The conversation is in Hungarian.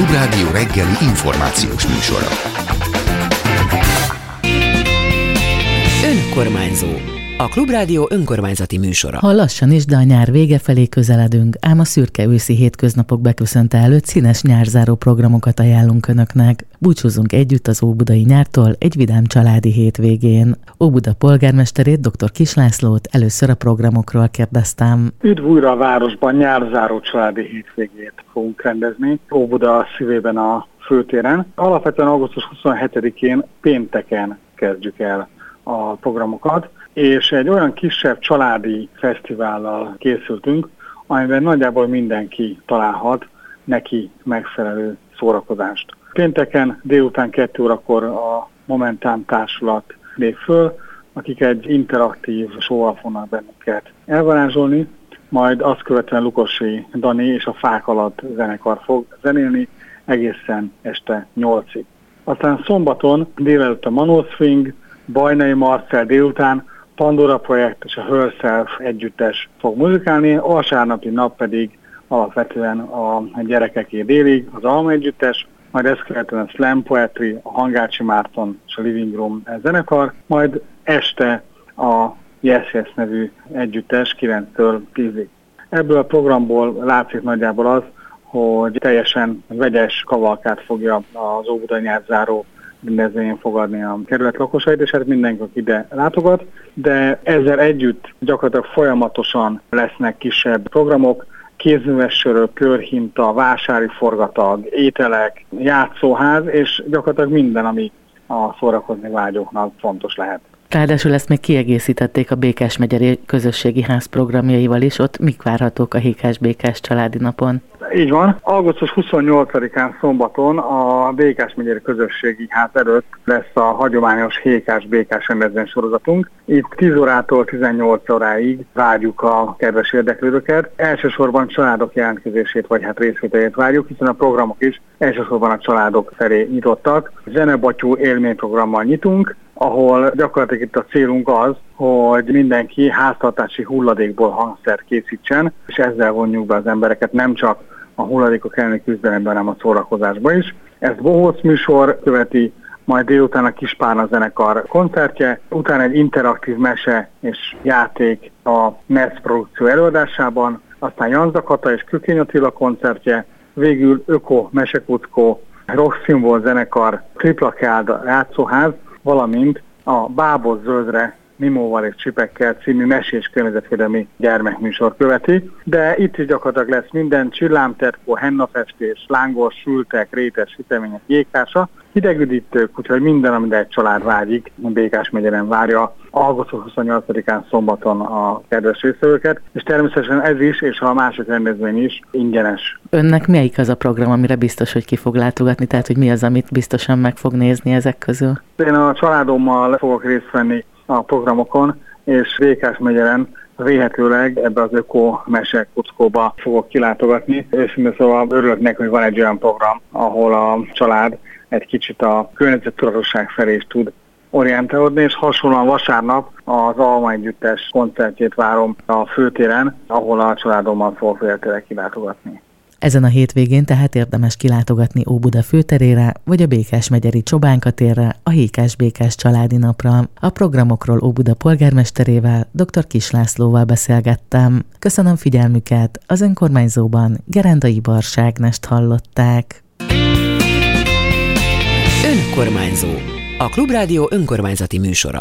Klubrádió reggeli információs műsora. Önkormányzó. A Klubrádió önkormányzati műsora. Ha lassan is, de a nyár vége felé közeledünk, ám a szürke őszi hétköznapok beköszönte előtt színes nyárzáró programokat ajánlunk Önöknek. Búcsúzunk együtt az Óbudai nyártól egy vidám családi hétvégén. Óbuda polgármesterét, dr. Kislászlót először a programokról kérdeztem. Üdv újra a városban nyárzáró családi hétvégét fogunk rendezni. Óbuda szívében a főtéren. Alapvetően augusztus 27-én pénteken kezdjük el a programokat, és egy olyan kisebb családi fesztivállal készültünk, amiben nagyjából mindenki találhat neki megfelelő szórakozást. Pénteken délután 2 órakor a Momentán Társulat lép föl, akik egy interaktív show fognak bennünket elvarázsolni, majd azt követően Lukosi Dani és a Fák alatt zenekar fog zenélni egészen este 8-ig. Aztán szombaton délelőtt a Manol Swing, Bajnai Marcel délután Pandora projekt és a Herself együttes fog muzikálni, a vasárnapi nap pedig alapvetően a gyerekeké délig az Alma együttes, majd ezt követően a Slam Poetry, a Hangácsi Márton és a Living Room zenekar, majd este a Yes Yes nevű együttes 9-től 10-ig. Ebből a programból látszik nagyjából az, hogy teljesen vegyes kavalkát fogja az Óbudai nyárzáró rendezvényen fogadni a kerület lakosait, és hát mindenki, aki ide látogat, de ezzel együtt gyakorlatilag folyamatosan lesznek kisebb programok, kézműves sörök, körhinta, vásári forgatag, ételek, játszóház, és gyakorlatilag minden, ami a szórakozni vágyóknak fontos lehet. Ráadásul ezt még kiegészítették a Békás megyeri közösségi ház programjaival is, ott mik várhatók a Hékás Békás családi napon? Így van. Augusztus 28-án szombaton a Békás megyeri közösségi ház előtt lesz a hagyományos Hékás Békás rendezvény sorozatunk. Itt 10 órától 18 óráig várjuk a kedves érdeklődőket. Elsősorban családok jelentkezését vagy hát részvételét várjuk, hiszen a programok is elsősorban a családok felé nyitottak. Zenebatyú élményprogrammal nyitunk, ahol gyakorlatilag itt a célunk az, hogy mindenki háztartási hulladékból hangszer készítsen, és ezzel vonjuk be az embereket nem csak a hulladékok elleni küzdelemben, hanem a szórakozásba is. Ezt Bohóc műsor követi, majd délután a Kispárna zenekar koncertje, utána egy interaktív mese és játék a NESZ produkció előadásában, aztán Janzakata és Kökény Attila koncertje, végül Öko Mesekuckó, rock színvol zenekar, Triplakád játszóház, valamint a Bábos Zöldre Mimóval és Csipekkel című mesés környezetvédelmi gyermekműsor követi, de itt is gyakorlatilag lesz minden csillámterkó, hennafestés, lángos, sültek, rétes, sütemények, jégkása, hidegüdítők, úgyhogy minden, amire egy család vágyik, Békás megyeren várja augusztus 28-án szombaton a kedves részvevőket, és természetesen ez is, és a másik rendezvény is ingyenes. Önnek melyik az a program, amire biztos, hogy ki fog látogatni, tehát hogy mi az, amit biztosan meg fog nézni ezek közül? Én a családommal fogok részt venni a programokon, és Békás megyeren véhetőleg ebbe az öko mese kuckóba fogok kilátogatni. Őszintén szóval örülök neki, hogy van egy olyan program, ahol a család egy kicsit a környezettudatosság felé is tud orientálódni, és hasonlóan vasárnap az Alma Együttes koncertjét várom a főtéren, ahol a családommal fogok véletlenül kilátogatni. Ezen a hétvégén tehát érdemes kilátogatni Óbuda főterére, vagy a Békás megyeri Csobánkatérre, a Hékás Békás családi napra. A programokról Óbuda polgármesterével, dr. Kislászlóval beszélgettem. Köszönöm figyelmüket, az önkormányzóban Gerendai Barságnest hallották. Önkormányzó. A Klubrádió önkormányzati műsora.